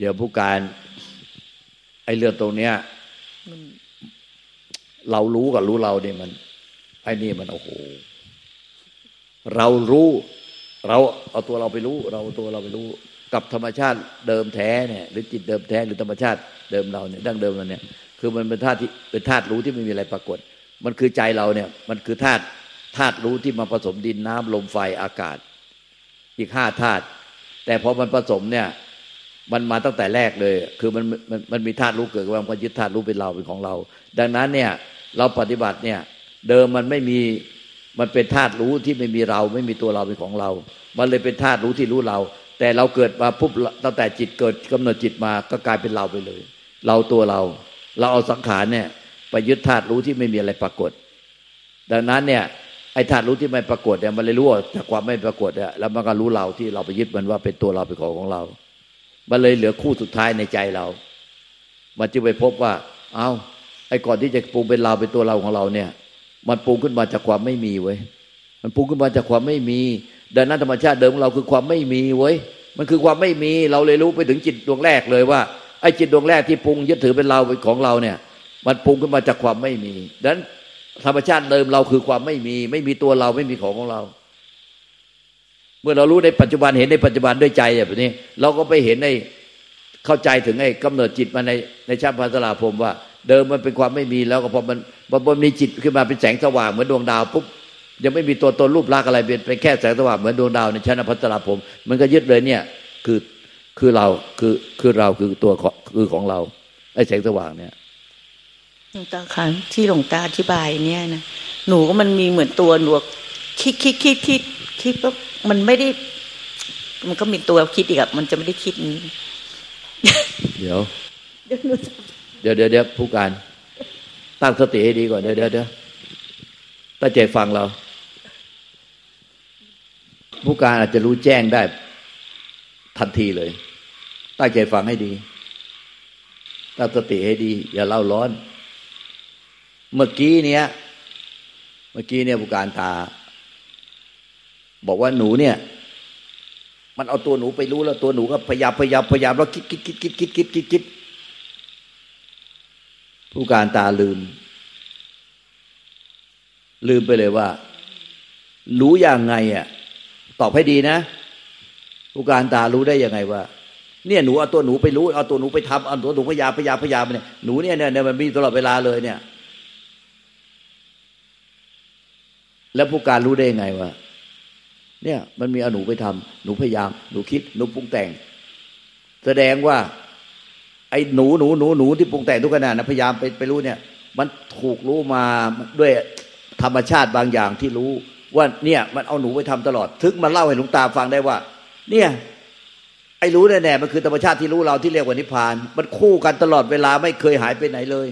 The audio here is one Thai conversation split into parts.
เดี๋ยวผู้การ ไอ้เรื่องตรงเนี้ยเรารู้กับรู้เราเนี่ยมัน ไอ้นี่มันโอ้โหเรารู้ เราเอาตัวเราไปรู้ เราตัวเราไปรู้ กับธรรมชาติเดิมแท้เนี่ย หรือจิตเดิมแท้หรือธรรมชาติเดิมเราเนี่ยดั้งเดิมเราเนี่ย คือมันเป็นธาตุที่เป็นธาตุรู้ที่ไม่มีอะไรปรากฏ มันคือใจเราเนี่ย มันคือธาตุธาตุรู้ที่มาผสมดินน้ำลมไฟอากาศ อีกห้าธาตุแต่พอมันผสมเนี่ย มันมาตั้งแต่แรกเลย คือมันมันมันมีธาตุรู้เกิดขึ้นมายึดธาตุรู้เป็นเราเป็นของเรา ดังนั้นเนี่ยเราปฏิบัติเนี่ยเดิมมันไม่มีมันเป็นธาตุรู้ที่ไม่มีเรา ไม่มีตัวเราเป็นของเรา มันเลยเป็นธาตุรู้ที่รู้เรา แต่เราเกิดมาปุ๊บตั้งแต่จิตเกิดกำเนิดจิตมาก็กลายเป็นเราไปเลย เราตัวเรา เราเอาสังขารเนี่ยไปยึดธาตุรู้ที่ไม่มีอะไรปรากฏ ดังนั้นเนี่ยไอ้ธาตุรู้ที่ไม่ปรากฏเนี่ยมันเลยรู้จากความไม่ปรากฏเนี่ยแล้วมันก็รู้เราที่เราไปยึดมันว่าเป็นตัวเราเป็นของของเรา มันเลยเหลือคู่สุดท้ายในใจเรา มันจึงไปพบว่า เอา้า ไอ้ก่อนที่จะปรุงเป็นเราเป็นตัวเราของเราเนี่ย มันปรุงขึ้นมาจากความไม่มีเว้ย มันปรุงขึ้นมาจากความไม่มี ดังนั้นธรรมชาติเดิมของเราคือความไม่มีเว้ย มันคือความไม่มี เราเลยรู้ไปถึงจิตดวงแรกเลยว่า ไอ้จิตดวงแรกที่ปรุงยึดถือเป็นเราเป็นของเราเนี่ย มันปรุงขึ้นมาจากความไม่มี ดังนั้นธรรมชาติเดิมเราคือความไม่มี ไม่มีตัวเราไม่มีของของเรา เมื่อเรารู้ในปัจจุบันเห็นในปัจจุบันด้วยใจแบบนี้ เราก็ไปเห็นในเข้าใจถึงไอ้กำเนิดจิตมาในในชาติพัฒนาพมว่า เดิมมันเป็นความไม่มีแล้วก็พอมันพอมันมีจิตขึ้นมาเป็นแสงสว่างเหมือนดวงดาวปุ๊บยังไม่มีตัวตนรูปลักษณ์อะไรเป็นเป็นแค่แสงสว่างเหมือนดวงดาวในชั้นพัฒนาผมมันก็ยึดเลยเนี่ยคือคือเราคือคือเราคือตัวคือของเราไอ้แสงสว่างเนี่ยหลวงตาคะที่หลวงตาอธิบายเนี่ยนะหนูก็มันมีเหมือนตัวหนูคิดคิดคิดคิด คิดว่ามันไม่ได้ มันก็มีตัวคิดอีกอะมันจะไม่ได้คิดเดี๋ยว เดี๋ยวเดี๋ยวเดี๋ยวผู้การ ตั้งสติให้ดีก่อนเดี๋ยวเดี๋ยวเดี๋ยวตั้งใจฟังเรา ผู้การอาจจะรู้แจ้งได้ทันทีเลย ตั้งใจฟังให้ดี ตั้งสติให้ดี อย่าเล่าร้อน เมื่อกี้เนี้ย เมื่อกี้เนี่ยผู้การตา บอกว่าหนูเนี่ย มันเอาตัวหนูไปรู้แล้วตัวหนูก็พยายามพยายามพยายามแล้วคิดคิดคิดคิดคิดคิดคิดคิดผู้การตาลืม ลืมไปเลยว่า รู้อย่างไงอะตอบให้ดีนะ ผู้การตารู้ได้ยังไงว่าเนี่ยหนูเอาตัวหนูไปรู้เอาตัวหนูไปทำเอาตัวหนูพยายามพยายามพยายามเนี่ยหนูเนี่ยเนี่ยมันมีตลอดเวลาเลยเนี่ย แล้วผู้การรู้ได้ยังไงว่า เนี่ย มันมีอหนูไปทำหนูพยายาม หนูคิด หนูปรุงแต่ง แสดงว่า ไอ้หนูหนูหนูหนูที่ปรุงแต่งทุกขณะนะพยายามไปไปรู้เนี่ย มันถูกรู้มาด้วยธรรมชาติบางอย่างที่รู้ ว่าเนี่ย มันเอาหนูไปทำตลอด ถึงมาเล่าให้หลวงตาฟังได้ว่า เนี่ย ไอ้รู้แน่ๆมันคือธรรมชาติที่รู้เราที่เรียกว่านิพพาน มันคู่กันตลอดเวลาไม่เคยหายไปไหนเลย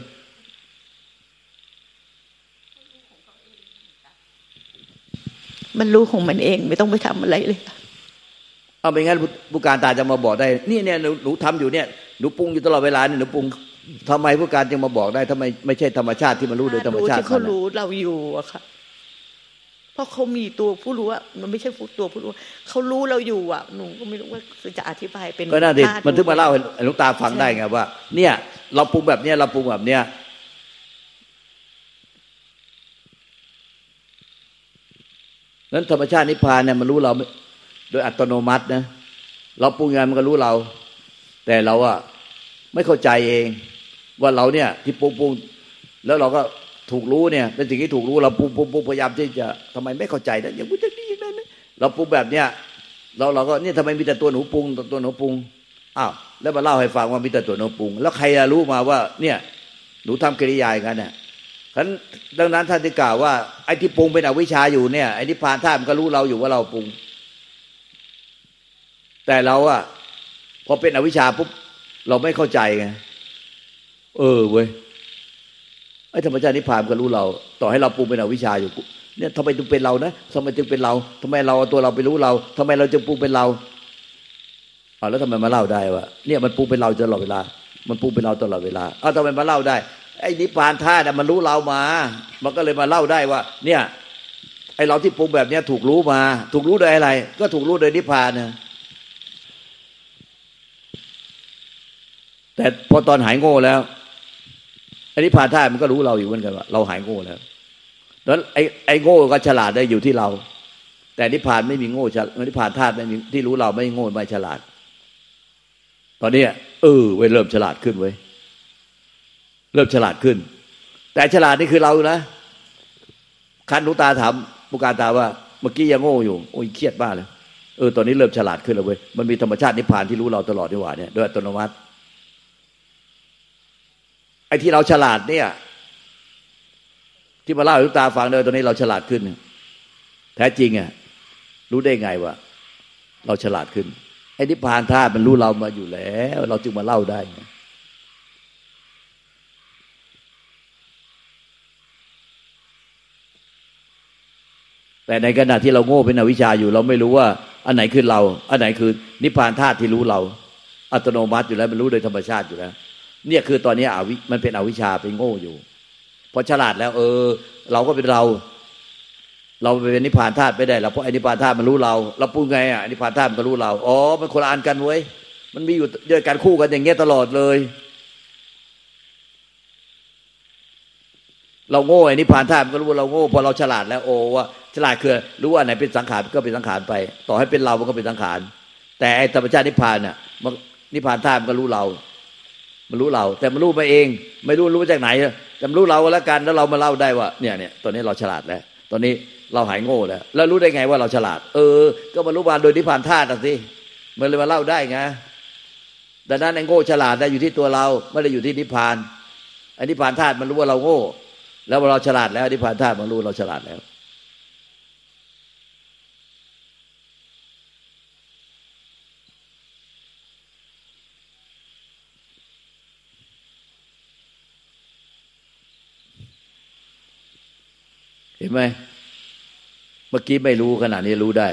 มันรู้ของมันเอง ไม่ต้องไปทำอะไรเลยเอาไม่งั้นผู้การตาจะมาบอกได้ นี่เนี่ยหนูทำอยู่เนี่ยหนูปรุงอยู่ตลอดเวลาเนี่ยหนูปรุงทำไมผู้การจึงมาบอกได้ทำไมไม่ใช่ธรรมชาติที่มันรู้โดยธรรมชาติเขารู้เราอยู่อะค่ะเพราะเขามีตัวผู้รู้อะมันไม่ใช่ตัวผู้รู้เขารู้เราอยู่อะหนูก็ไม่รู้ว่าจะอธิบายเป็นก็น่าดีมันถึงมาเล่าให้หลวงตาฟังได้ไงว่า เนี่ย เราปรุงแบบเนี้ยเราปรุงแบบเนี้ย นั้นธรรมชาตินิพพานเนี่ยมันรู้เราโดยอัตโนมัตินะ เราปรุงยังไงมันก็รู้เรา แต่เราอะไม่เข้าใจเอง ว่าเราเนี่ย ที่ปรุงปรุงแล้วเราก็ถูกรู้เนี่ย เป็นสิ่งที่ถูกรู้เราปรุงปรุงปรุงพยายามที่จะทำไมไม่เข้าใจนะอย่างนี้อย่างนี้อย่างนั้นเราปรุงแบบเนี้ยเราเราก็เนี่ยทำไมมีแต่ตัวหนูปรุงตัวหนูปรุงอ้าวแล้วมาเล่าให้ฟังว่ามีแต่ตัวหนูปรุง แล้วใครจะรู้มาว่า เนี่ย หนูทำกิริยาอย่างนั้นเนี่ย ดังนั้นท่านที่กล่าวว่าไอ้ที่ปรุงเป็นอวิชชาอยู่เนี่ยไอ้ที่พานท่านก็รู้เราอยู่ว่าเราปรุง แต่เราอะพอเป็นอวิชชาปุ๊บเราไม่เข้าใจไงเออเว้ยไอ้ธรรมชาตินิพพานก็รู้เรา ต่อให้เราปรุงเป็นอวิชชาอยู่เนี่ยทำไมจึงเป็นเรานะทำไมจึงเป็นเราทำไมเราตัวเราไปรู้เราทำไมเราจึงปรุงเป็นเราอ๋อแล้วทำไมมาเล่าได้วะเนี่ยมันปรุงเป็นเราตลอดเวลา มันปรุงเป็นเราตลอดเวลาอ้าวทำไมมาเล่าได้ ไอ้นิพพานท่าเนี่ยมันรู้เรามา มันก็เลยมาเล่าได้ว่า เนี่ยไอ้เราที่ปรุงแบบเนี้ยถูกรู้มา ถูกรู้โดยอะไร ก็ถูกรู้โดยนิพพานนะแต่พอตอนหายโง่แล้วอันนี้พานธาตุมันก็รู้เราอยู่เหมือนกันว่า เราหายโง่แล้วแล้วไอ้ไอ้โง่ก็ฉลาดได้อยู่ที่เรา แต่นิพพานไม่มีโง่นิพพานธาตุไม่มีที่รู้เราไม่โง่ไม่ฉลาด ตอนนี้เออเว้ยเริ่มฉลาดขึ้นเว้ย เริ่มฉลาดขึ้น แต่ฉลาดนี่คือเรานะคันลูตาถามปุการตาว่า เมื่อกี้ยังโง่อยู่โอ้ยเครียดบ้าเลยเออตอนนี้เริ่มฉลาดขึ้นแล้วเว้ยมันมีธรรมชาตินิพพานที่รู้เราตลอดนี่หว่าเนี่ยโดยอัตโนมัติไอ้ที่เราฉลาดเนี่ย ที่มาเล่าให้ลูกตาฟังเลยตอนนี้เราฉลาดขึ้น แท้จริงอะรู้ได้ไงว่าเราฉลาดขึ้นไอ้นิพพานธาตุมันรู้เรามาอยู่แล้ว เราจึงมาเล่าได้ แต่ในขณะที่เราโง่เป็นอวิชชาอยู่ เราไม่รู้ว่า อันไหนคือเรา อันไหนคือ นิพพานธาตุที่รู้เรา อัตโนมัติอยู่แล้วมันรู้โดยธรรมชาติอยู่แล้ว เนี่ยคือตอนนี้อวิมันเป็นอวิชชาเป็นโง่อยู่พอฉลาดแล้ว เออ เราก็เป็นเรา เราเป็นนิพพานธาตุไม่ได้เราเพราะอนิพพานธาตุมันรู้เรา เราพูดไงอะนิพพานธาตุมันรู้เราอ๋อมันคนละอันกันเว้ยมันมีอยู่ด้วยกันคู่กันอย่างเงี้ยตลอดเลย เราโง่ไอ้นิพพานธาตุมันก็รู้ว่าเราโง่พอเราฉลาดแล้วโอ้ว่าฉลาดคือรู้ว่าไหนเป็นสังขารก็เป็นสังขารไป ต่อให้เป็นเรามันก็เป็นสังขาร แต่ไอ้ธรรมชาตินิพพานน่ะมันนิพพานธาตุมันก็รู้เรา มันรู้เรา แต่มันรู้มาเอง ไม่รู้รู้จากไหนจำรู้เราแล้วกันแล้วเรามาเล่าได้ว่า เนี่ยเนี่ยตอนนี้เราฉลาดแล้ว ตอนนี้เราหายโง่แล้ว แล้วรู้ได้ไงว่าเราฉลาด เออ ก็มารู้มาโดยนิพพานธาตุสิมันเลยมาเล่าได้ไงดังนั้นไอ้โง่ฉลาดได้อยู่ที่ตัวเราไม่ได้อยู่ที่นิพพานไอ้นิพพานธาตุมันรู้ว่าเราโง่ แล้วเราฉลาดแล้วนิพพานธาตุมันรู้เราฉลาดแล้ว เห็นไหมเมื่อกี้ไม่รู้ขนาดนี้รู้ได้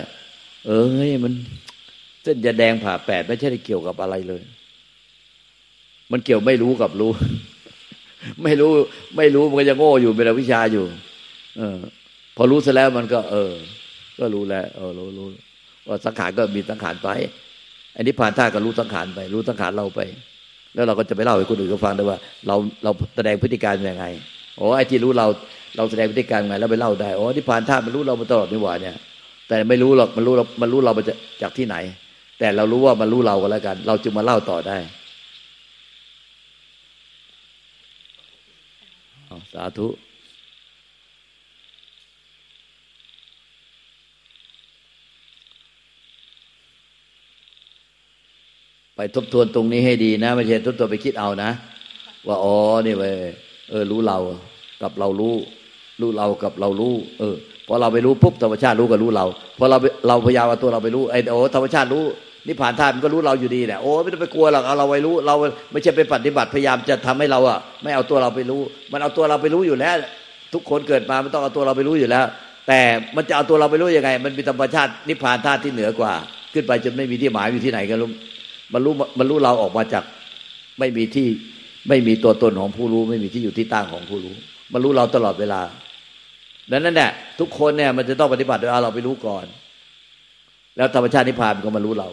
เออเฮ้ยมันเส้นจะแดงผ่าแปดไม่ใช่เกี่ยวกับอะไรเลย มันเกี่ยวไม่รู้กับรู้ ไม่รู้ ไม่รู้มันก็จะโง่อยู่เป็นวิชาอยู่ เออ พอรู้เสร็จแล้วมันก็ เออ ก็รู้แล้ว เออ รู้รู้ว่าสังขารก็มีสังขารไป อันนี้ผ่านท่าก็รู้สังขารไป รู้สังขารเราไป แล้วเราก็จะไปเล่าให้คนอื่นเขาฟังได้ว่า เราเราแสดงพฤติการยังไงโอ้ไอ้ที่รู้เราเราแสดงพฤติกรรไง แล้วไปเล่าได้โอ๋อที่ผ่านท่ามันรู้เรามาตลอดนี่หว่าเนี่ย แต่ไม่รู้หรอกมันรู้เรามันรู้เรามาจากที่ไหน แต่เรารู้ว่ามันรู้เราก็แล้วกัน เราจึงมาเล่าต่อได้าธุไปทบทวนตรงนี้ให้ดีนะ ไม่ใช่ทบทวนไปคิดเอานะ ว่าอ๋อนี่เว้ยเออ รู้เรากับเรารู้ รู้เรากับเรารู้ เออพอเราไปรู้ปุ๊บธรรมชาติรู้กับรู้เราพอเราเราพยายามเอาตัวเราไปรู้ไอ้โอ้ธรรมชาติรู้ นิพพานธาตุมันก็รู้เราอยู่ดีแหละโอ้ไม่ต้องไปกลัวหรอกเอาเราไปรู้ เราไม่ใช่ไปปฏิบัติพยายามจะทำให้เราอะไม่เอาตัวเราไปรู้ มันเอาตัวเราไปรู้อยู่แล้ว ทุกคนเกิดมามันต้องเอาตัวเราไปรู้อยู่แล้ว แต่มันจะเอาตัวเราไปรู้ยังไง มันมีธรรมชาตินิพพานธาตุที่เหนือกว่า ขึ้นไปจนไม่มีที่หมายอยู่ที่ไหนกันรู้มันรู้มันรู้เราออกมาจากไม่มีที่ไม่มีตัวตนของผู้รู้ ไม่มีที่อยู่ที่ตั้งของผู้รู้ มันรู้เราตลอดเวลาดังนั้นเนี่ยทุกคนเนี่ยมันจะต้องปฏิบัติโดยเอาเราไปรู้ก่อน แล้วธรรมชาตินิพพานก็มารู้เรา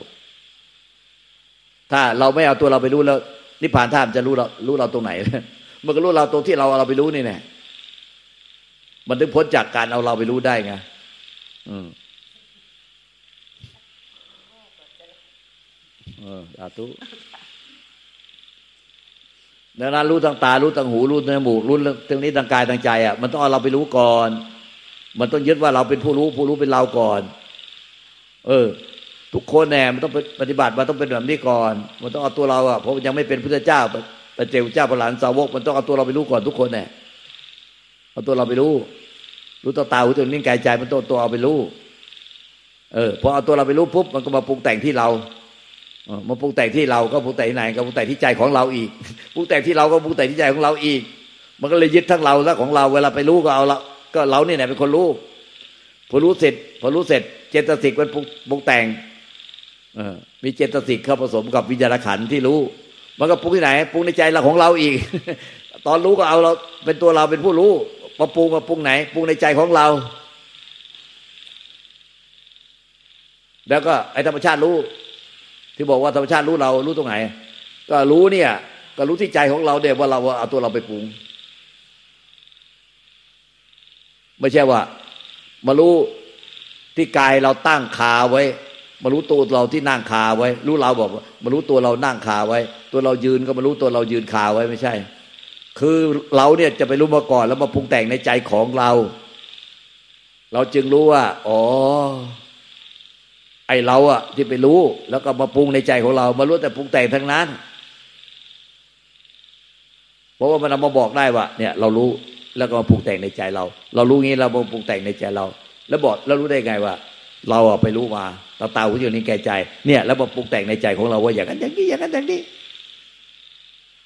ถ้าเราไม่เอาตัวเราไปรู้แล้วนิพพานท่ามจะรู้เรารู้เราตรงไหนมันก็รู้เราตรงที่เราเราไปรู้นี่แน่มันถึงพ้นจากการเอาเราไปรู้ได้ไงอืมเออสาธุดังนั้นรู้ทางตา รู้ทางหู รู้ทางจมูกรู้ทางนี้ทางกายทางใจอะมันต้องเอาเราไปรู้ก่อน มันต้องยึดว่าเราเป็นผู้รู้ ผู้รู้เป็นเราก่อน เออ ทุกคนแน่มันต้องปฏิบัติมาต้องเป็นแบบนี้ก่อน มันต้องเอาตัวเราอะเพราะมันยังไม่เป็นพุทธเจ้าปเจ้าเจ้าพระหลานสาวก มันต้องเอาตัวเราไปรู้ก่อนทุกคนแน่เอาตัวเราไปรู้ รู้ตัวตาหูตัวนิ้วกายใจ มันต้องตัวเอาไปรู้ เออพอเอาตัวเราไปรู้ปุ๊บมันก็มาปรุงแต่งที่เรามาปรุงแต่งที่เราก็ปรุงแต่งที่ไหนก็ปรุงแต่งที่ใจของเราอีกปรุงแต่งที่เราก็ปรุงแต่งที่ใจของเราอีก มันก็เลยยึดทั้งเราและของเรา เวลาไปรู้ก็เอาละก็เราเนี่ยเป็นคนรู้พอรู้เสร็จพอรู้เสร็จเจตสิกมันปรุงแต่ง มีเจตสิกเข้าผสมกับวิญญาณขันที่รู้ มันก็ปรุงที่ไหนปรุงในใจเราของเราอีก ตอนรู้ก็เอาเราเป็นตัวเราเป็นผู้รู้มาปรุงมาปรุงไหนปรุงในใจของเรา แล้วก็ไอ้ธรรมชาติรู้ ที่บอกว่าธรรมชาติรู้เรารู้ตรงไหน ก็รู้เนี่ย ก็รู้ที่ใจของเราเดียว่าเราเอาตัวเราไปปรุงไม่ใช่ว่า มารู้ที่กายเราตั้งคาไว้ มารู้ตัวเราที่นั่งคาไว้ รู้เราบอกมารู้ตัวเรานั่งคาไว้ ตัวเรายืนก็มารู้ตัวเรายืนคาไว้ไม่ใช่ คือเราเนี่ยจะไปรู้มาก่อน แล้วมาปรุงแต่งในใจของเรา เราจึงรู้ว่า อ๋อ ไอเราอะที่ไปรู้ แล้วก็มาปรุงในใจของเรา มารู้แต่ปรุงแต่งทั้งนั้น เพราะว่ามันเอามาบอกได้ว่าเนี่ย เรารู้แล้วก็มาปรุงแต่งในใจเรา เรารู้งี้เรามาปรุงแต่งในใจเรา แล้วบอกแล้วรู้ได้ไงว่า เราอะไปรู้มาตาตาหูจมูกนิ้แก่ใจ เนี่ยแล้วมาปรุงแต่งในใจของเราว่าอย่างนั้นอย่างนี้อย่างนั้นอย่างนี้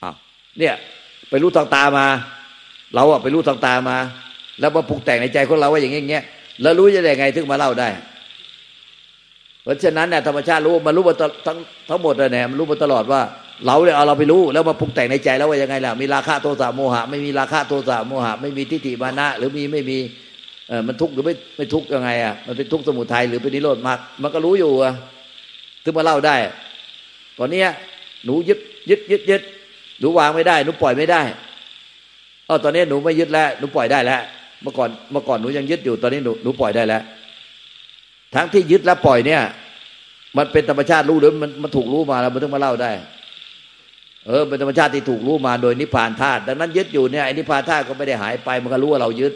อะเนี่ย ไปรู้ทางตามา เราอะไปรู้ทางตามา แล้วมาปรุงแต่งในใจของเราว่าอย่างนี้อย่างเงี้ยแล้วรู้จะได้ไงถึงมาเล่าได้ เพราะฉะนั้นเนี่ยธรรมชาติรู้มันรู้มาทั้งทั้งหมดเลยเนี่ยมันรู้มาตลอดว่า เราเนี่ยเอาเราไปรู้แล้วมาปรุงแต่งในใจแล้วว่ายังไงล่ะมีราคะโทสะโมหะ ไม่มีราคะโทสะโมหะ ไม่มีทิฏฐิมานะ หรือมีไม่มี เออมันทุกข์หรือไม่ไม่ทุกข์ยังไงอะมันเป็นทุกข์สมุทัยหรือเป็นนิโรธมรรคมันก็รู้อยู่อะถึงมาเล่าได้ ตอนนี้หนูยึดยึดยึดยึดหนูวางไม่ได้ หนูปล่อยไม่ได้เออตอนนี้หนูไม่ยึดแล้วหนูปล่อยได้แล้ว เมื่อก่อนเมื่อก่อนหนูยังยึดอยู่ตอนนี้หนูหนูปล่อยได้แล้ว ทั้งที่ยึดและปล่อยเนี่ย มันเป็นธรรมชาติรู้หรือมันมันถูกรู้มาแล้วมันถึงมาเล่าได้ เออเป็นธรรมชาติที่ถูกรู้มาโดยนิพพานธาตุดังนั้นยึดอยู่เนี่ยไอ้นิพพานธาตุก็ไม่ได้หายไป มันก็รู้ว่าเรายึด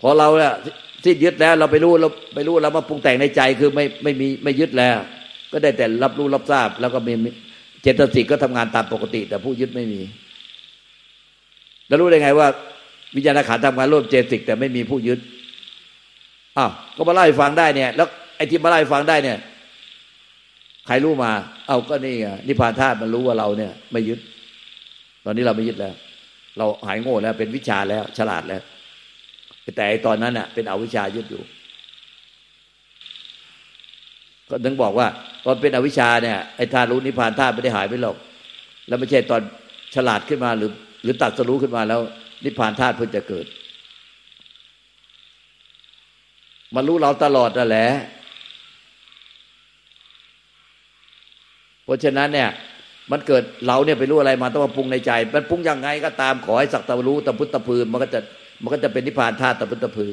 พอเราเนี่ยที่ยึดแล้วเราไปรู้เราไปรู้เรามาปรุงแต่งในใจคือไม่ไม่มีไม่ยึดแล้ว ก็ได้แต่รับรู้รับทราบ แล้วก็มีเจตสิกก็ทำงานตามปกติ แต่ผู้ยึดไม่มี แล้วรู้ได้ไงว่า วิญญาณขันทำงานร่วมเจตสิกแต่ไม่มีผู้ยึดอ้าวก็มาเล่าให้ฟังได้เนี่ย แล้วไอ้ที่มาเล่าให้ฟังได้เนี่ย ใครรู้มา เอาก็นี่ไงนิพพานธาตุมันรู้ว่าเราเนี่ย ไม่ยึด ตอนนี้เราไม่ยึดแล้ว เราหายโง่แล้วเป็นวิชาแล้ว ฉลาดแล้ว แต่ตอนนั้นน่ะ เป็นอวิชายึดอยู่ ก็ถึงบอกว่า ตอนเป็นอวิชชาเนี่ยไอ้ธาตุรู้นิพพานธาตุไม่ได้หายไปหรอก แล้วไม่ใช่ตอนฉลาดขึ้นมาหรือ หรือตัดสรู้ขึ้นมาแล้ว นิพพานธาตุเพิ่งจะเกิดมันรู้เราตลอดนั่นแหละเพราะฉะนั้นเนี่ย มันเกิดเราเนี่ยไปรู้อะไรมาต้องมาปรุงในใจ มันปรุงยังไงก็ตามขอให้สักตะรู้ตะพุตตะพือมันก็จะ มันก็จะเป็นนิพพานธาตุตะพุตตะพือ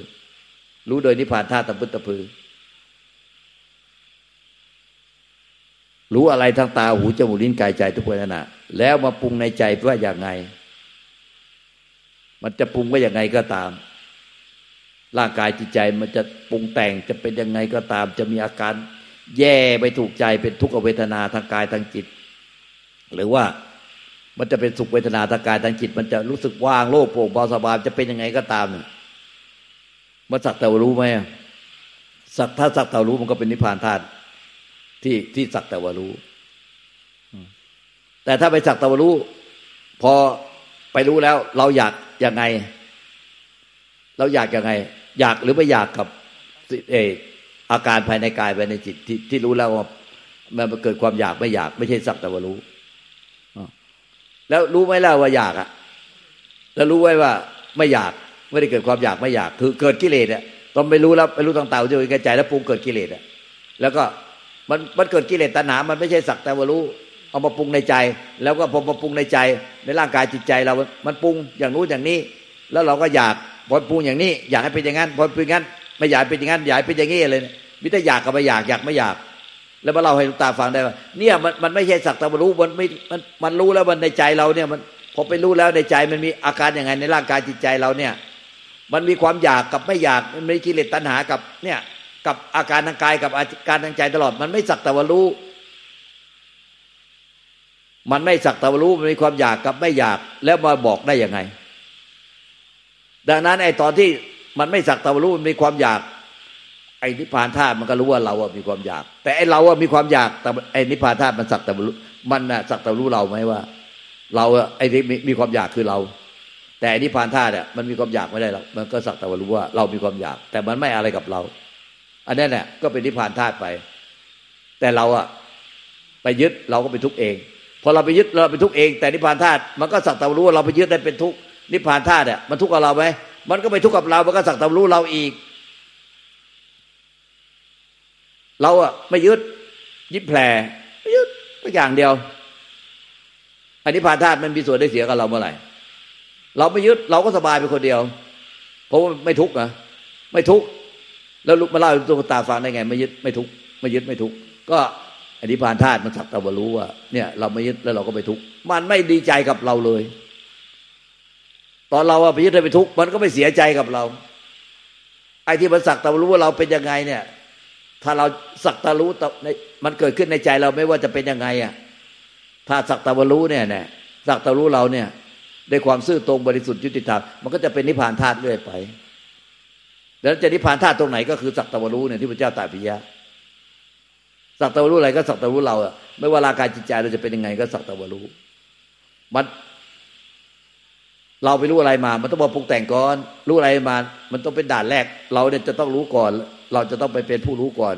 รู้โดยนิพพานธาตุตะพุตตะพือ รู้อะไรทางตาหูจมูกลิ้นกายใจทุกเวทนาแล้วมาปรุงในใจว่าอย่างไง มันจะปรุงว่าอย่างไงก็ตาม ร่างกายจิตใจมันจะปรุงแต่งจะเป็นยังไงก็ตาม จะมีอาการแย่ไปถูกใจเป็นทุกขเวทนาทางกายทางจิต หรือว่า มันจะเป็นสุขเวทนาทางกายทางจิต มันจะรู้สึกว่างโล่งโปร่งเบาสบายจะเป็นยังไงก็ตามมันสักแต่รู้ไหมสักถ้าสักแต่รู้มันก็เป็นนิพพานธาตุที่ที่สักแต่ว่ารู้ แต่ถ้าไปสักแต่ว่ารู้ พอไปรู้แล้ว เราอยากยังไง เราอยากยังไง อยากหรือไม่อยากกับเอออาการภายในกายภายในจิตที่ที่รู้แล้วว่ามันเกิดความอยากไม่อยาก ไม่ใช่สักแต่ว่ารู้ แล้วรู้ไหมล่ะว่าอยากอะแล้วรู้ไว้ว่าไม่อยากไม่ได้เกิดความอยากไม่อยาก คือเกิดกิเลสอะตอนไปรู้แล้วไปรู้ต่างๆจะกระจายแล้วปรุงเกิดกิเลสอะแล้วก็มันมันเกิดกิเลสตัณหา มันไม่ใช่สักแต่ว่ารู้เอามาปรุงในใจ แล้วก็พอมาปรุงในใจในร่างกายจิตใจเรา มันปรุงอย่างนู้นอย่างนี้ แล้วเราก็อยากพอปรุงอย่างนี้ อยากให้เป็นอย่างนั้นพอเป็นอย่างนั้นไม่อยากเป็นอย่างนั้นอยากเป็นอย่างนี้เลยมิแต่อยากกับไม่อยากอยากไม่อยาก แล้วมาเล่าให้ลูกตาฟังได้ว่าเนี่ยมันมันไม่ใช่สักแต่รู้มันไม่มันมันรู้แล้วมันในใจเราเนี่ยมันพอไปรู้แล้วในใจมันมีอาการย่างไงในร่างกายจิตใจเราเนี่ย มันมีความอยากกับไม่อยากมันมีกิเลสตัณหากับเนี่ยกับอาการทางกายกับอาการทางใจตลอด มันไม่สักแต่วรู้ มันไม่สักแต่วรู้มันมีความอยากกับไม่อยากแล้วมาบอกได้ยังไง ดังนั้นไอ้ตอนที่มันไม่สักแตะรู้มันมีความอยาก ไอ้นิพพานธาตุมันก็รู้ว่าเราอะมีความอยาก แต่ไอ้เราอะมีความอยากแต่ไอ้นิพพานธาตุมันสักแตะรู้มันน่ะสักแตะรู้เราไหมว่า เราอะไอ้ที่มีความอยากคือเรา แต่นิพพานธาตุเนี่ยมันมีความอยากไม่ได้หรอกมันก็สักแต่รู้ว่าเรามีความอยาก แต่มันไม่อะไรกับเรา อันนั้นเนี่ยก็เป็นนิพพานธาตุไป แต่เราอะไปยึดเราก็เป็นทุกข์เองพอเราไปยึดเราเป็นทุกข์เอง แต่นิพพานธาตุมันก็สักแต่รู้ว่าเราไปยึดได้เป็นทุกข์นิพพานธาตุเนี่ยมันทุกข์กับเราไหมมันก็ไปทุกข์กับเรา มันก็สักแต่รู้เราอีก เราอะไม่ยึดยึดแผลไม่ยึดก็อย่างเดียว อันนี้พานธาตุมันมีส่วนได้เสียกับเราเมื่อไหร่เราไม่ยึดเราก็สบายไปคนเดียว เพราะว่าไม่ทุกข์นะไม่ทุกข์แล้วมาเล่าตัวตาฟังได้ไง ไม่ยึดไม่ทุกข์ไม่ยึดไม่ทุกข์ก็อธิพานธาตุมันสักแต่ว่ารู้ว่า เนี่ย เราไม่ยึดแล้วเราก็ไปทุกข์มันไม่ดีใจกับเราเลย ตอนเราไปยึดไปทุกข์มันก็ไม่เสียใจกับเรา ไอ้ที่มันสักแต่รู้ว่าเราเป็นยังไงเนี่ย ถ้าเราสักต่รู้มันเกิดขึ้นในใจเราไม่ว่าจะเป็นยังไงอะถ้าสักแต่รู้เนี่ยเนี่ยสักต่รู้เราเนี่ยด้วยความซื่อตรงบริสุทธิ์ยุติธรรมมันก็จะเป็นนิพพานธาตุเรื่อยไป แล้วจะนิพพานธาตุตรงไหนก็คือสักตะวรู้เนี่ยที่พระเจ้าตรัสปิยะสักตะวรู้อะไรก็สักตะวรู้เราอะไม่ว่าร่างกายจิตใจเราจะเป็นยังไงก็สักตะวรู้ มัน เราไปรู้อะไรมา มันต้องมาปรุงแต่งก่อน รู้อะไรมา มันต้องเป็นด่านแรก เราเนี่ยจะต้องรู้ก่อน เราจะต้องไปเป็นผู้รู้ก่อน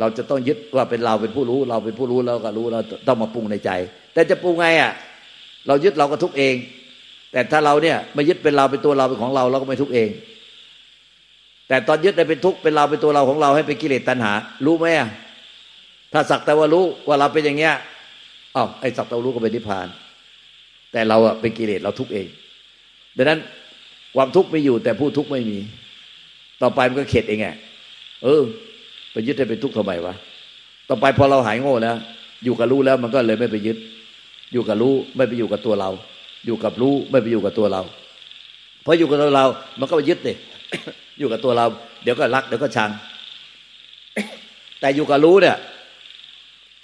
เราจะต้องยึดว่าเป็นเราเป็นผู้รู้ เราเป็นผู้รู้เราก็รู้เราต้องมาปรุงในใจ แต่จะปรุงไงอะ เรายึดเราก็ทุกเอง แต่ถ้าเราเนี่ยไม่ยึดเป็นเราเป็นตัวเราเป็นของเราเราก็ไม่ทุกเอง แต่ตอนยึดได้เป็นทุกเป็นเราเป็นตัวเราของเราให้เป็นกิเลสตัณหา รู้ไหมอะถ้าสักแต่ว่ารู้ว่าเราเป็นอย่างเงี้ยอ้าวไอ้สักแต่รู้ก็เป็นนิพพาน แต่เราอะเป็นกิเลสเราทุกเองดังนั้นความทุกข์ไม่อยู่แต่ผู้ทุกข์ไม่มี ต่อไปมันก็เข็ดเองไง เออ ไปยึดให้เป็นทุกข์ทำไมวะต่อไปพอเราหายโง่แล้ว อยู่กับรู้แล้วมันก็เลยไม่ไปยึด อยู่กับรู้ไม่ไปอยู่กับตัวเรา อยู่กับรู้ไม่ไปอยู่กับตัวเราเพราะอยู่กับตัวเรา มันก็ไปยึดดิอยู่กับตัวเรา เดี๋ยวก็รักเดี๋ยวก็ชัง แต่อยู่กับรู้เนี่ย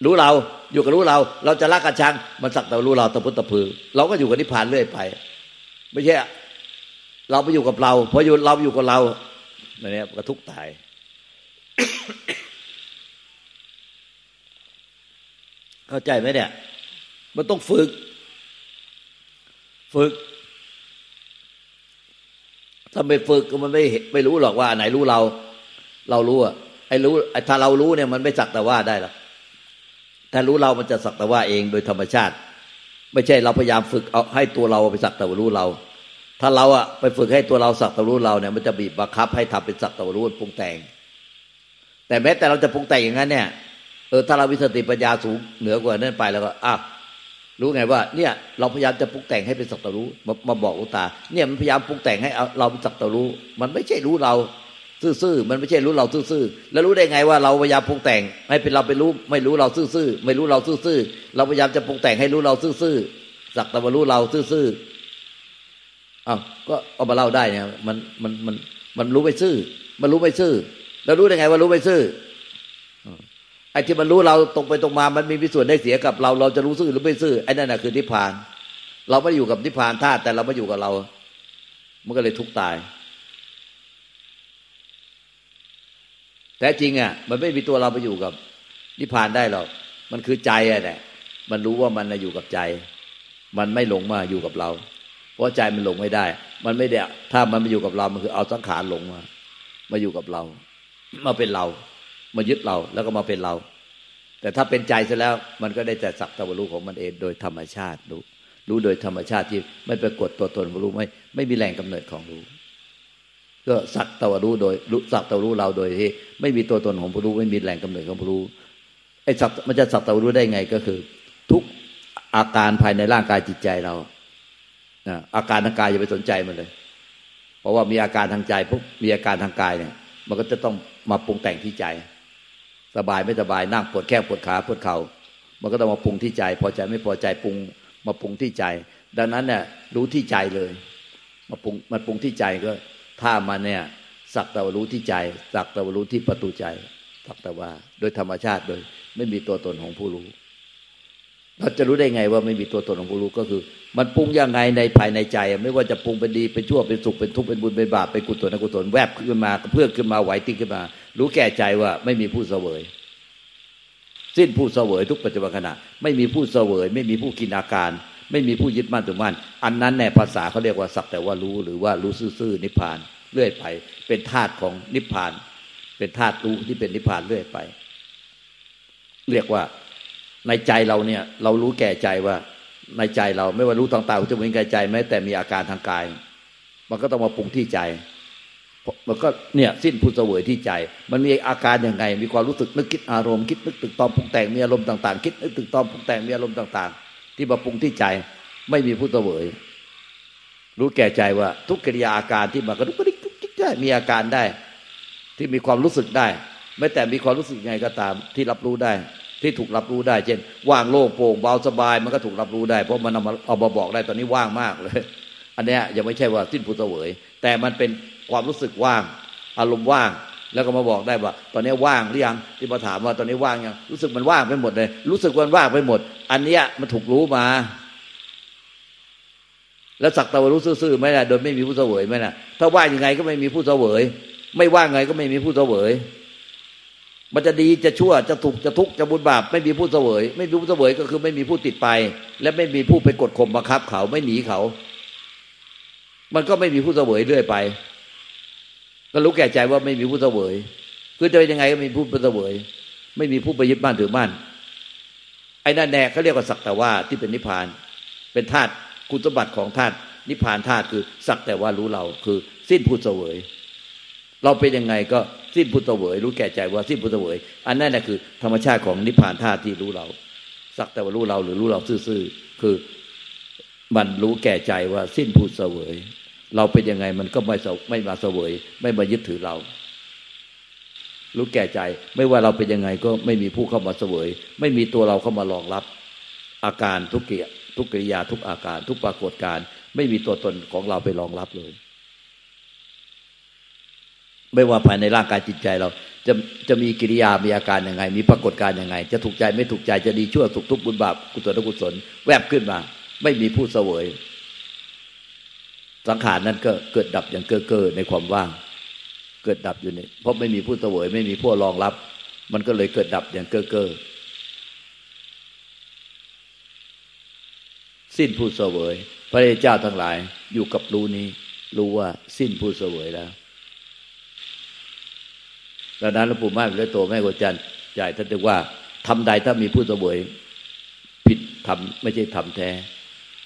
รู้เราอยู่กับรู้เรา เราจะรักกับชัง มันสักแต่รู้เราตะพุตะพือ เราก็อยู่กับนิพพานเรื่อยไป ไม่ใช่เราไปอยู่กับเราพออยู่เราอยู่กับเราเนี่ยกระทุกตาย เข้าใจไหมเนี่ย มันต้องฝึก ฝึกถ้าไม่ฝึกก็มันไม่ไม่รู้หรอกว่าไหนรู้เรา เรารู้อะไอ้รู้ถ้าเรารู้เนี่ยมันไม่สักแต่ว่าได้หรอกถ้ารู้เรามันจะสักแต่ว่าเองโดยธรรมชาติ ไม่ใช่เราพยายามฝึกเอาให้ตัวเราไปสักแต่ว่ารู้เรา ถ้าเราอะไปฝึกให้ตัวเราสักแต่รู้เราเนี่ย มันจะบีบบังคับให้ทำเป็นสักแต่ว่ารู้ปรุงแต่ง แต่แม้แต่เราจะปรุงแต่งอย่างนั้นเนี่ยเออถ้าเราวิสติปัญญาสูงเหนือกว่านั้นไปแล้วก็อะรู้ไงว่าเนี่ยเราพยายามจะปรุงแต่งให้เป็นสัตรู้มามาบอกอุตา เนี่ยมันพยายามปรุงแต่งให้เราเป็นสัตรู้ มันไม่ใช่รู้เราซื่อๆมันไม่ใช่รู้เราซื่อๆแล้วรู้ได้ไงว่าเราพยายามปรุงแต่งให้เป็นเราเป็นรู้ ไม่รู้เราซื่อๆไม่รู้เราซื่อๆเราพยายามจะปรุงแต่งให้รู้เราซื่อๆสักแต่ว่ารู้เราซื่อๆอ้าวก็เอามาเล่าได้เนี่ยมันมันมันมันรู้ไม่ซื่อ มันรู้ไม่ซื่อ แล้วรู้ได้ไงว่ารู้ไม่ซื่อไอ้ที่มันรู้เราตรงไปตรงมา มันมีวิส่วนได้เสียกับเรา เราจะรู้ซื่อหรือไม่ซื่อไอ้นั่นแหะคือนิพพาน เราไม่อยู่กับนิพพานธาตุแต่เราไม่อยู่กับเรา มันก็เลยทุกตาย แต่จริงอะ มันไม่มีตัวเราไปอยู่กับนิพพานได้หรอกมันคือใจอะแหละมันรู้ว่ามันอยู่กับใจ มันไม่หลงมาอยู่กับเรา เพราะใจมันหลงไม่ได้ มันไม่ได้ถ้ามันมาอยู่กับเรา มันคือเอาสังขารหลงมา มาอยู่กับเรา มาเป็นเรา มายึดเราแล้วก็มาเป็นเรา แต่ถ้าเป็นใจซะแล้ว มันก็ได้แต่สักตะวรู้ของมันเองโดยธรรมชาติรู้รู้โดยธรรมชาติที่ไม่ปรากฏตัวตนรู้ไม่ไม่มีแหล่งกำเนิดของรู้ ก็สักตะวรู้โดยรู้สักตะวรู้เราโดยที่ไม่มีตัวตนของผู้รู้ ไม่มีแหล่งกำเนิดของผู้รู้ไอ้สักมันจะสักตะวรู้ได้ไงก็คือ ทุกอาการภายในร่างกายจิตใจเราอาการทางกายอย่าไปสนใจมันเลย เพราะว่ามีอาการทางใจปุ๊บมีอาการทางกายเนี่ย มันก็จะต้อง มาปรุงแต่งที่ใจ สบายไม่สบายนั่งปวดแข้งปวดขาปวดเขา่ามันก็ต้องมาปรุงที่ใจ พอใจไม่พอใจปรุงมาปรุงที่ใจ ดังนั้นเนี่ยรู้ที่ใจเลย มาปรุงมันปรุงที่ใจก็ ถ้ามันเนี่ยสักแต่ว่ารู้ที่ใจ สักแต่ว่ารู้ที่ประตูใจสักแต่ว่า โดยธรรมชาติโดย ไม่มีตัวตนของผู้รู้ เราจะรู้ได้ไงว่าไม่มีตัวตนของผู้รู้ก็คือ มันปรุงยังไงในภายในใจ ไม่ว่าจะปรุงเป็นดีเป็นชั่วเป็นสุขเป็นทุกข์เป็นบุญเป็นบาปเป็นกุศลอกุศลแวบขึ้นมาเพื่อขึ้นมาไหวติ้งขึ้นมา รู้แก่ใจว่าไม่มีผู้เสวย สิ้นผู้เสวยทุกปัจจุบันขณะ ไม่มีผู้เสวย ไม่มีผู้กินอาการ ไม่มีผู้ยึดมั่นถือมั่นอันนั้นในภาษาเขาเรียกว่าสักแต่ว่ารู้หรือว่ารู้ซื่อๆนิพพานเรื่อยไป เป็นธาตุของนิพพาน เป็นธาตุรู้ที่เป็นนิพพานเรื่อยไป เรียกว่า ในใจเราเนี่ย เรารู้แก่ใจว่าในใจเราไม่ว่ารู้ต่างๆจะเป็นกายใจแม้แต่มีอาการทางกาย มันก็ต้องมาปรุงที่ใจ มันก็เนี่ยสิ้นผู้เสวยที่ใจ มันมีอาการยังไง มีความรู้สึกนึกคิดอารมณ์คิดนึกตึกตอมปรุงแต่งมีอารมณ์ต่างๆ คิดนึกตึกตอมปรุงแต่งมีอารมณ์ต่าง ๆ ที่มาปรุงที่ใจ ไม่มีผู้เสวย รู้แก่ใจว่า ทุกกิริยาอาการที่มากระดุกกระดิกกได้มีอาการได้ ที่มีความรู้สึกได้ไม่แต่มีความรู้สึกไงก็ตาม ที่รับรู้ได้ ที่ถูกรับรู้ได้ เช่น ว่างโล่งโปร่งเบาสบาย มันก็ถูกรับรู้ได้ เพราะมันเอามาเอามาบอกได้ตอนนี้ว่างมากเลย อันเนี้ยยังไม่ใช่ว่าสิ้นผู้เสวย แต่มันเป็นความรู้สึกว่าง อารมณ์ว่างแล้วก็มาบอกได้ว่า ตอนนี้ว่างหรือยังที่มาถามว่าตอนนี้ว่างยังรู้สึกมันว่างไปหมดเลย รู้สึกมันว่างไปหมด อันเนี้ยมันถูกรู้มา แล้วสักตะวันรู้ซื่อๆไม่ได้โดยไม่มีผู้เสวยไม่นะถ้าว่างยังไงก็ไม่มีผู้เสวย ไม่ว่างไงก็ไม่มีผู้เสวย มันจะดีจะชั่วจะถูกจะทุกข์จะบุญบาปไม่มีผู้เสวย ไม่มีผู้เสวยก็คือไม่มีผู้ติดไป และไม่มีผู้ไปกดข่มบังคับเขาไม่หนีเขา มันก็ไม่มีผู้เสวยเรื่อยไป ก็รู้แก่ใจว่าไม่มีผู้เสวยคือจะเป็นยังไงก็มีผู้เสวย ไม่มีผู้ไปยึดบ้านถือบ้านไอ้นั่นแน่เขาเรียกว่าสักแต่ว่าที่เป็นนิพพาน เป็นธาตุคุณสมบัติของธาตุนิพพานธาตุคือสักแต่ว่ารู้เราคือ สิ้นผู้เสวย เราเป็นยังไงก็ สิ้นผู้เวยรู้แก่ใจว่าสิ้นผู้เวยอันนั้นแหละคือธรรมชาติของนิพพานธาตุที่รู้เรา สักแต่ว่ารู้เราหรือรู้เราซื่อๆคือมันรู้แก่ใจว่าสิ้นผู้เสวย เราเป็นยังไงมันก็ไม่ไม่มาเสวย ไม่มายึดถือเรา รู้แก่ใจไม่ว่าเราเป็นยังไงก็ไม่มีผู้เข้ามาเสวย ไม่มีตัวเราเข้ามารองรับ อาการทุกเกียทุกกิริยาทุกอาการ ทุกปรากฏการ ไม่มีตัวตนของเราไปรองรับเลย ไม่ว่าภายในร่างกายจิตใจเราจะจะมีกิริยามีอาการยังไง มีปรากฏการยังไง จะถูกใจไม่ถูกใจจะดีชั่วสุขทุกข์บุญบาปกุศลกุศล แวบขึ้นมา ไม่มีผู้เสวย สังขารนั้นก็เกิดดับอย่างเก้อเก้อในความว่าง เกิดดับอยู่ในเพราะไม่มีผู้เสวย ไม่มีผู้รองรับ มันก็เลยเกิดดับอย่างเก้อเก้อสิ้นผู้เสวย พระเจ้าทั้งหลายอยู่กับรู้นี้ รู้ว่าสิ้นผู้เสวยแล้ว ดังนั้นหลวงปู่ม่านพระโตแม่กจันใหญ่ท่านจะว่าทำใดถ้ามีผู้เสวยผิดทำไม่ใช่ทำแท้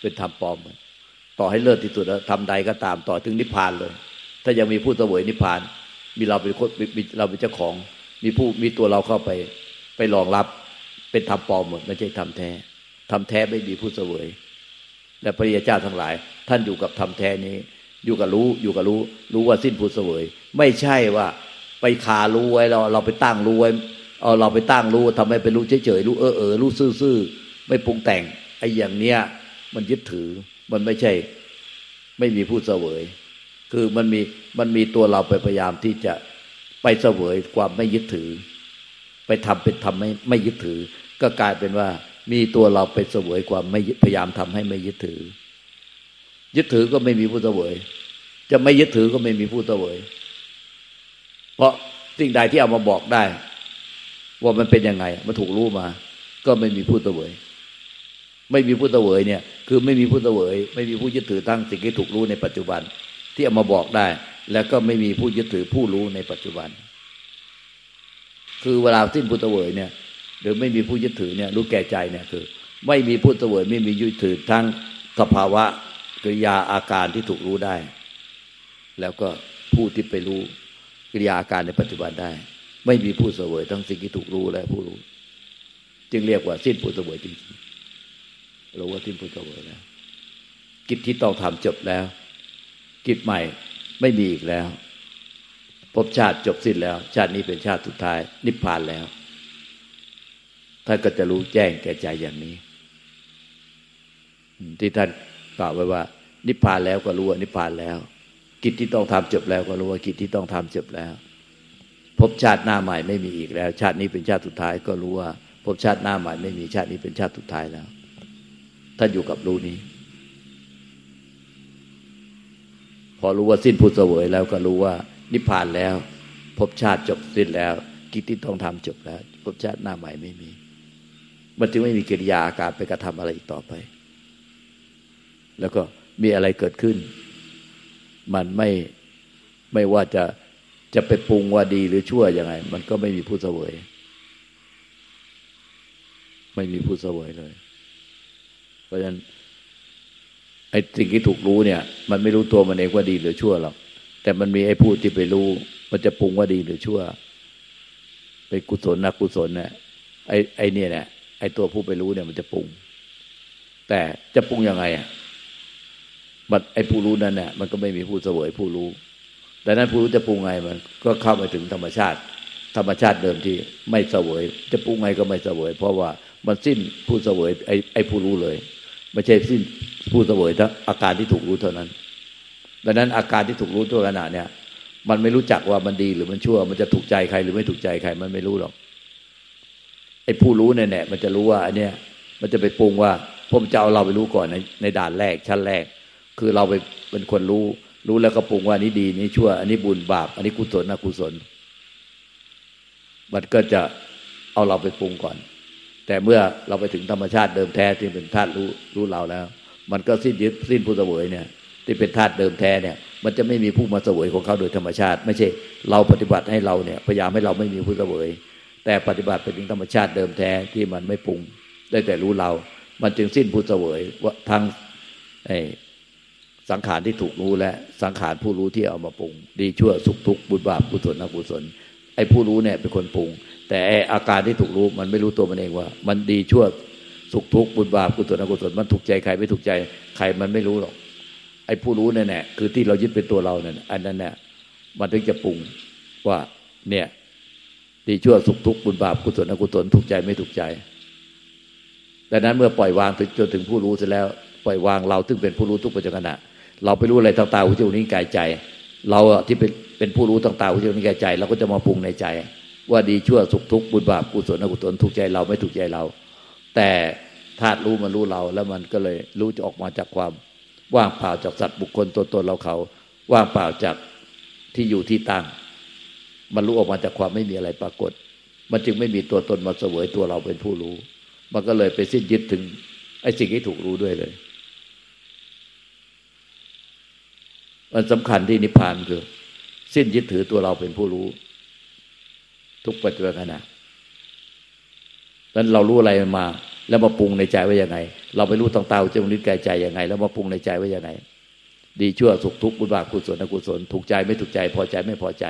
เป็นทำปลอม ต่อให้เลิศที่สุดแล้วทำใดก็ตามต่อถึงนิพพานเลย ถ้ายังมีผู้เสวยนิพพาน มีเราเป็นคนเราเป็นเจ้าของ มีผู้มีตัวเราเข้าไป ไปรองรับเป็นธรรมปลอมหมดไม่ใช่ธรรมแท้ธรรมแท้ไม่มีผู้เสวย และพระริยเจ้าทั้งหลาย ท่านอยู่กับธรรมแท้นี้ อยู่กับรู้อยู่กับรู้ รู้ว่าสิ้นผู้เสวย ไม่ใช่ว่า ไปคารู้ไว้เราเราไปตั้งรู้ไว้เอาเราไปตั้งรู้ทำให้เป็นรู้เฉยๆรู้เออเออรู้ซื่อๆไม่ปรุงแต่งไอ้อย่างเนี้ย มันยึดถือมันไม่ใช่ ไม่มีผู้เสวย คือมันมีมันมีตัวเราไปพยายามที่จะไปเสวยความไม่ยึดถือ ไปทำเป็นทำไม่ไม่ยึดถือ ก็กลายเป็นว่า มีตัวเราไปเสวยความไม่พยายามทำให้ไม่ยึดถือ ยึดถือก็ไม่มีผู้เสวย จะไม่ยึดถือก็ไม่มีผู้เสวย เพราะสิ่งใดที่เอามาบอกได้ ว่ามันเป็นยังไงมันถูกรู้มา ก็ไม่มีผู้เสวยไม่มีผู้เสวยเนี่ย คือไม่มีผู้เสวย ไม่มีผู้ยึดถือตั้งสิ่งที่ถูกรู้ในปัจจุบัน ที่เอามาบอกได้ แล้วก็ไม่มีผู้ยึดถือผู้รู้ในปัจจุบัน คือเวลาสิ้นผู้เสวยเนี่ย หรือไม่มีผู้ยึดถือเนี่ยรู้แก่ใจเนี่ยคือ ไม่มีผู้เสวยไม่มียึดถือทั้งสภาวะกิริยาอาการที่ถูกรู้ได้ แล้วก็ผู้ที่ไปรู้ กิริยาการในปัจจุบันได้ ไม่มีผู้เสวยทั้งสิ่งที่ถูกรู้และผู้รู้ จึงเรียกว่าสิ้นผู้เสวยจริงๆเรู้ว่าทิ้งพุทธเวยแล้ว กิจที่ต้องทำจบแล้ว กิจใหม่ไม่มีอีกแล้วพบชาติจบสิ้นแล้ว ชาตินี้เป็นชาติสุดท้าย นิพพานแล้วท่านก็จะรู้แจ้งแก่ใจอย่างนี้ ที่ท่านกล่าวไว้ว่า นิพพานแล้วก็รู้ว่านิพพานแล้ว กิจที่ต้องทำจบแล้วก็รู้ว่ากิจที่ต้องทำจบแล้ว พบชาติหน้าใหม่ไม่มีอีกแล้ว ชาตินี้เป็นชาติสุดท้ายก็รู้ว่า พบชาติหน้าใหม่ไม่มีชาตินี้เป็นชาติสุดท้ายแล้วท่านอยู่กับรู้นี้ พอรู้ว่าสิ้นพุทธเสวยแล้วก็รู้ว่า นิพพานแล้วภพชาติจบสิ้นแล้ว กิจที่ต้องทำจบแล้วภพชาติหน้าใหม่ไม่มี มันจึงไม่มีกิริยาอาการไปกระทำอะไรอีกต่อไป แล้วก็มีอะไรเกิดขึ้น มันไม่ไม่ว่าจะจะไปปรุงว่าดีหรือชั่วยังไง มันก็ไม่มีผู้เสวย ไม่มีผู้เสวยเลย เพราะฉะนั้นไอ้สิ่งที่ถูกรู้เนี่ย มันไม่รู้ตัวมันเองว่าดีหรือชั่วหรอกแต่มันมีไอ้ผู้ที่ไปรู้ มันจะปรุงว่าดีหรือชั่วไปกุศลนักกุศลเนี่ยไอ้ไอ้เนี่ยเนี่ยไอ้ตัวผู้ไปรู้เนี่ยมันจะปรุง แต่จะปรุงยังไงอะ มันไอ้ผู้รู้นั่นเนี่ยมันก็ไม่มีผู้เสวยผู้รู้แต่นั้นผู้รู้จะปรุงไงมันก็เข้าไปถึงธรรมชาติ ธรรมชาติเดิมที่ไม่เสวย จะปรุงไงก็ไม่เสวย เพราะว่ามันสิ้นผู้เสวยไอ้ไอ้ผู้รู้เลย ไม่ใช่สิ้นผู้เสวยถ้าอาการที่ถูกรู้เท่านั้น ดังนั้นอาการที่ถูกรู้ตัวขณะเนี่ย มันไม่รู้จักว่ามันดีหรือมันชั่ว มันจะถูกใจใครหรือไม่ถูกใจใครมันไม่รู้หรอกไอ้ผู้รู้เนี่ยมันจะรู้ว่าอันเนี้ยมันจะไปปรุงว่าผมจะเอาเราไปรู้ก่อนในในด่านแรกชั้นแรก คือเราไปเป็นคนรู้ รู้แล้วก็ปรุงว่านี้ดีนี้ชั่ว อันนี้บุญบาป อันนี้กุศลอกุศล มันก็จะเอาเราไปปรุงก่อน แต่เมื่อเราไปถึงธรรมชาติเดิมแท้ที่เป็นธาตุรู้รู้เราแล้ว มันก็สิ้นยึดสิ้นผู้เสวยเนี่ย ที่เป็นธาตุเดิมแท้เนี่ย มันจะไม่มีผู้มาเสวยของเขาโดยธรรมชาติ ไม่ใช่ เราปฏิบัติให้เราเนี่ยพยายามให้เราไม่มีผู้เสวย แต่ปฏิบัติไปถึงธรรมชาติเดิมแท้ที่มันไม่ปรุง ได้แต่รู้เรา มันจึงสิ้นผู้เสวยว่าทางไสังขารที่ถูกรู้และสังขารผู้รู้ที่เอามาปรุง ดีชั่วสุขทุกข์บุญบาปกุศลอกุศลไอ้ผู้รู้เนี่ยเป็นคนปรุง แต่อาการที่ถูกรู้มันไม่รู้ตัวมันเองว่า มันดีชั่วสุขทุกข์บุญบาปกุศลอกุศลมันถูกใจใครไม่ถูกใจใครมันไม่รู้หรอกไอ้ผู้รู้เนี่ยแน่คือที่เรายึดเป็นตัวเราเนี่ยอันนั้นเนี่ยมันถึงจะปรุงว่าเนี่ยดีชั่วสุขทุกข์บุญบาปกุศลอกุศลถูกใจไม่ถูกใจดังนั้นเมื่อปล่อยวางจนถึงผู้รู้เสร็จแล้วปล่อยวางเราซึ่งเป็นผู้รู้ทุกปัจจุบัน เราไปรู้อะไรต่างๆหูจมูกนิ้วกายใจ เราที่เป็นเป็นผู้รู้ต่างๆหูจมูกนิ้วกายใจ เราก็จะมาปรุงในใจ ว่าดีชั่วสุขทุกข์บุญบาปกุศลอกุศลถูกใจเราไม่ถูกใจเรา แต่ธาตุรู้มันรู้เราแล้วมันก็เลยรู้จะออกมาจากความ ว่างเปล่าจากสัตว์บุคคลตัวตนเราเขา ว่างเปล่าจากที่อยู่ที่ตั้ง มันรู้ออกมาจากความไม่มีอะไรปรากฏ มันจึงไม่มีตัวตนมาเสวยตัวเราเป็นผู้รู้ มันก็เลยไปสิ้นยึดถึงไอ้สิ่งที่ถูกรู้ด้วยเลย มันสำคัญที่นิพพานคือ สิ้นยึดถือตัวเราเป็นผู้รู้ ทุกปัจจุบันขณะนั้นเรารู้อะไรมา แล้วมาปรุงในใจไว่ายังไง เราไปรู้ต่างตาจมูกลิ้นกายใจยังไง แล้วมาปรุงในใจไว่ายังไง ดีชั่วสุขทุกข์บุญบาปกุศลอกุศลถูกใจไม่ถูกใจ พอใจไม่พอใจ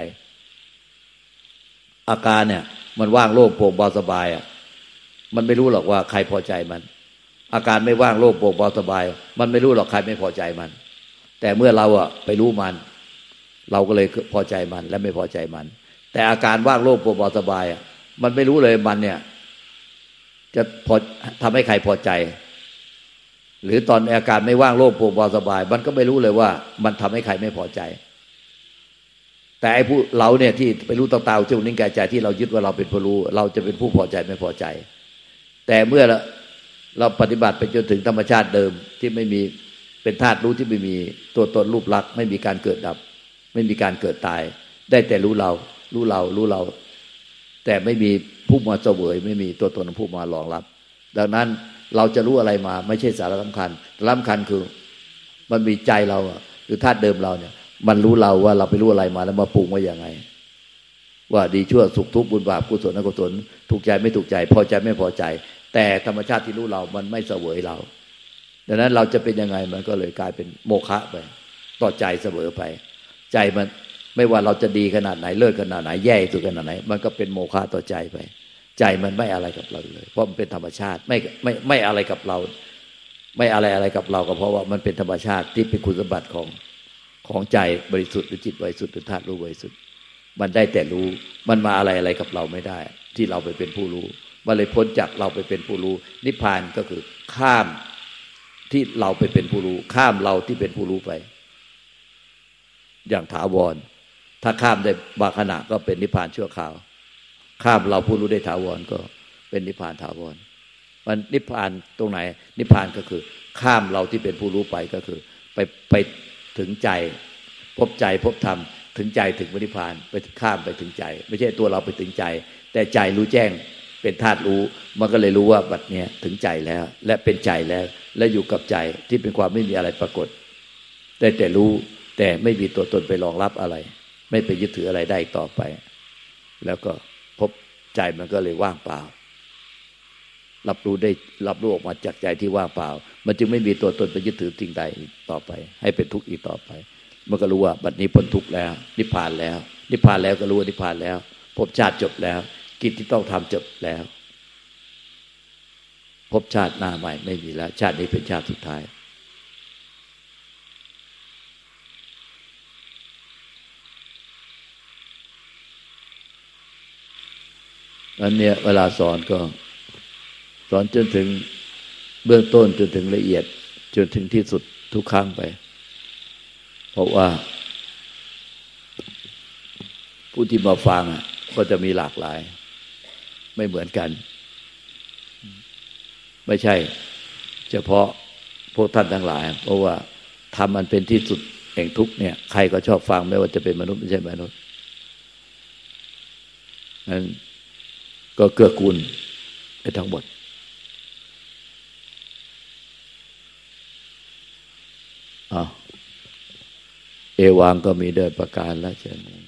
อาการเนี่ย มันว่างโล่งโปร่งเบาสบายอะมันไม่รู้หรอกว่าใครพอใจมัน อาการไม่ว่างโล่งโปร่งเบาสบาย มันไม่รู้หรอกใครไม่พอใจมัน แต่เมื่อเราอะไปรู้มัน เราก็เลยพอใจมันและไม่พอใจมัน แต่อาการว่างโล่งโปร่งสบายอะมันไม่รู้เลยมันเนี่ย จะพอทำให้ใครพอใจ หรือตอนอาการไม่ว่างโล่งโปร่งสบาย มันก็ไม่รู้เลยว่า มันทำให้ใครไม่พอใจ แต่ไอ้ผู้เราเนี่ยที่ไปรู้ต่างๆเจ้านิ่งกายใจที่เรายึดว่าเราเป็นผู้รู้ เราจะเป็นผู้พอใจไม่พอใจ แต่เมื่อเราปฏิบัติไปจนถึงธรรมชาติเดิมที่ไม่มี เป็นธาตุรู้ที่ไม่มีตัวตนรูปลักษณ์ไม่มีการเกิดดับ ไม่มีการเกิดตาย ได้แต่รู้เรา รู้เรารู้เรา แต่ไม่มีผู้มาเสวย ไม่มีตัวตนผู้มารองรับ ดังนั้นเราจะรู้อะไรมาไม่ใช่สาระสำคัญสำคัญคือมันมีใจเราหรือธาตุเดิมเราเนี่ย มันรู้เราว่าเราไปรู้อะไรมาแล้วมาปรุงว่าอย่างไง ว่าดีชั่วสุขทุกข์บุญบาปกุศลอกุศลถูกใจไม่ถูกใจ พอใจไม่พอใจ แต่ธรรมชาติที่รู้เรา มันไม่เสวยเรา ดังนั้นเราจะเป็นยังไงมันก็เลยกลายเป็นโมฆะไป ต่อใจเสมอไป ใจมันไม่ว่าเราจะดีขนาดไหนเลิศขนาดไหนแย่สุดขนาดไหน มันก็เป็นโมฆะต่อใจไป ใจมันไม่อะไรกับเราเลย เพราะมันเป็นธรรมชาติไม่ไม่ไม่อะไรกับเรา ไม่อะไรอะไรกับเราก็เพราะว่ามันเป็นธรรมชาติที่เป็นคุณสมบัติของของใจบริสุทธิ์หรือจิตบริสุทธิ์หรือธาตุรู้บริสุทธิ์ มันได้แต่รู้มันมาอะไรอะไรกับเราไม่ได้ ที่เราไปเป็นผู้รู้ มันเลยพ้นจากเราไปเป็นผู้รู้ นิพพานก็คือข้าม ที่เราไปเป็นผู้รู้ ข้ามเราที่เป็นผู้รู้ไป อย่างถาวร ถ้าข้ามได้บางขณะก็เป็นนิพพานชั่วคราว ข้ามเราผู้รู้ได้ถาวรก็เป็นนิพพานถาวรมันนิพพานตรงไหน นิพพานก็คือ ข้ามเราที่เป็นผู้รู้ไปก็คือ ไปไปถึงใจ พบใจพบธรรมถึงใจถึงนิพพานไปข้ามไปถึงใจ ไม่ใช่ตัวเราไปถึงใจ แต่ใจรู้แจ้ง เป็นธาตุรู้ มันก็เลยรู้ว่าบัดเนี้ยถึงใจแล้ว และเป็นใจแล้ว และอยู่กับใจที่เป็นความไม่มีอะไรปรากฏ แต่แต่รู้แต่ไม่มีตัวตนไปรองรับอะไร ไม่ไปยึดถืออะไรได้ต่อไป แล้วก็พบใจมันก็เลยว่างเปล่า รับรู้ได้รับรู้ออกมาจากใจที่ว่างเปล่า มันจึงไม่มีตัวตนไปยึดถือสิ่งใดต่อไป ให้เป็นทุกข์อีกต่อไป มันก็รู้ว่าบัดนี้พ้นทุกข์แล้ว นิพพานแล้ว นิพพานแล้วก็รู้ว่านิพพานแล้วพบชาติจบแล้ว กิจที่ต้องทำจบแล้ว พบชาติหน้าใหม่ไม่มีแล้ว ชาตินี้เป็นชาติสุดท้าย อันเนี้ยเวลาสอนก็ สอนจนถึงเบื้องต้นจนถึงละเอียด จนถึงที่สุดทุกครั้งไป เพราะว่า ผู้ที่มาฟังก็จะมีหลากหลาย ไม่เหมือนกัน ไม่ใช่ เฉพาะพวกท่านทั้งหลาย เพราะว่าทำมันเป็นที่สุดแห่งทุกเนี่ย ใครก็ชอบฟังไม่ว่าจะเป็นมนุษย์ไม่ใช่มนุษย์นั้นก็เกื้อกูลไปทั้งหมดอเอวังก็มีเดินประการแล้วเช่นนี้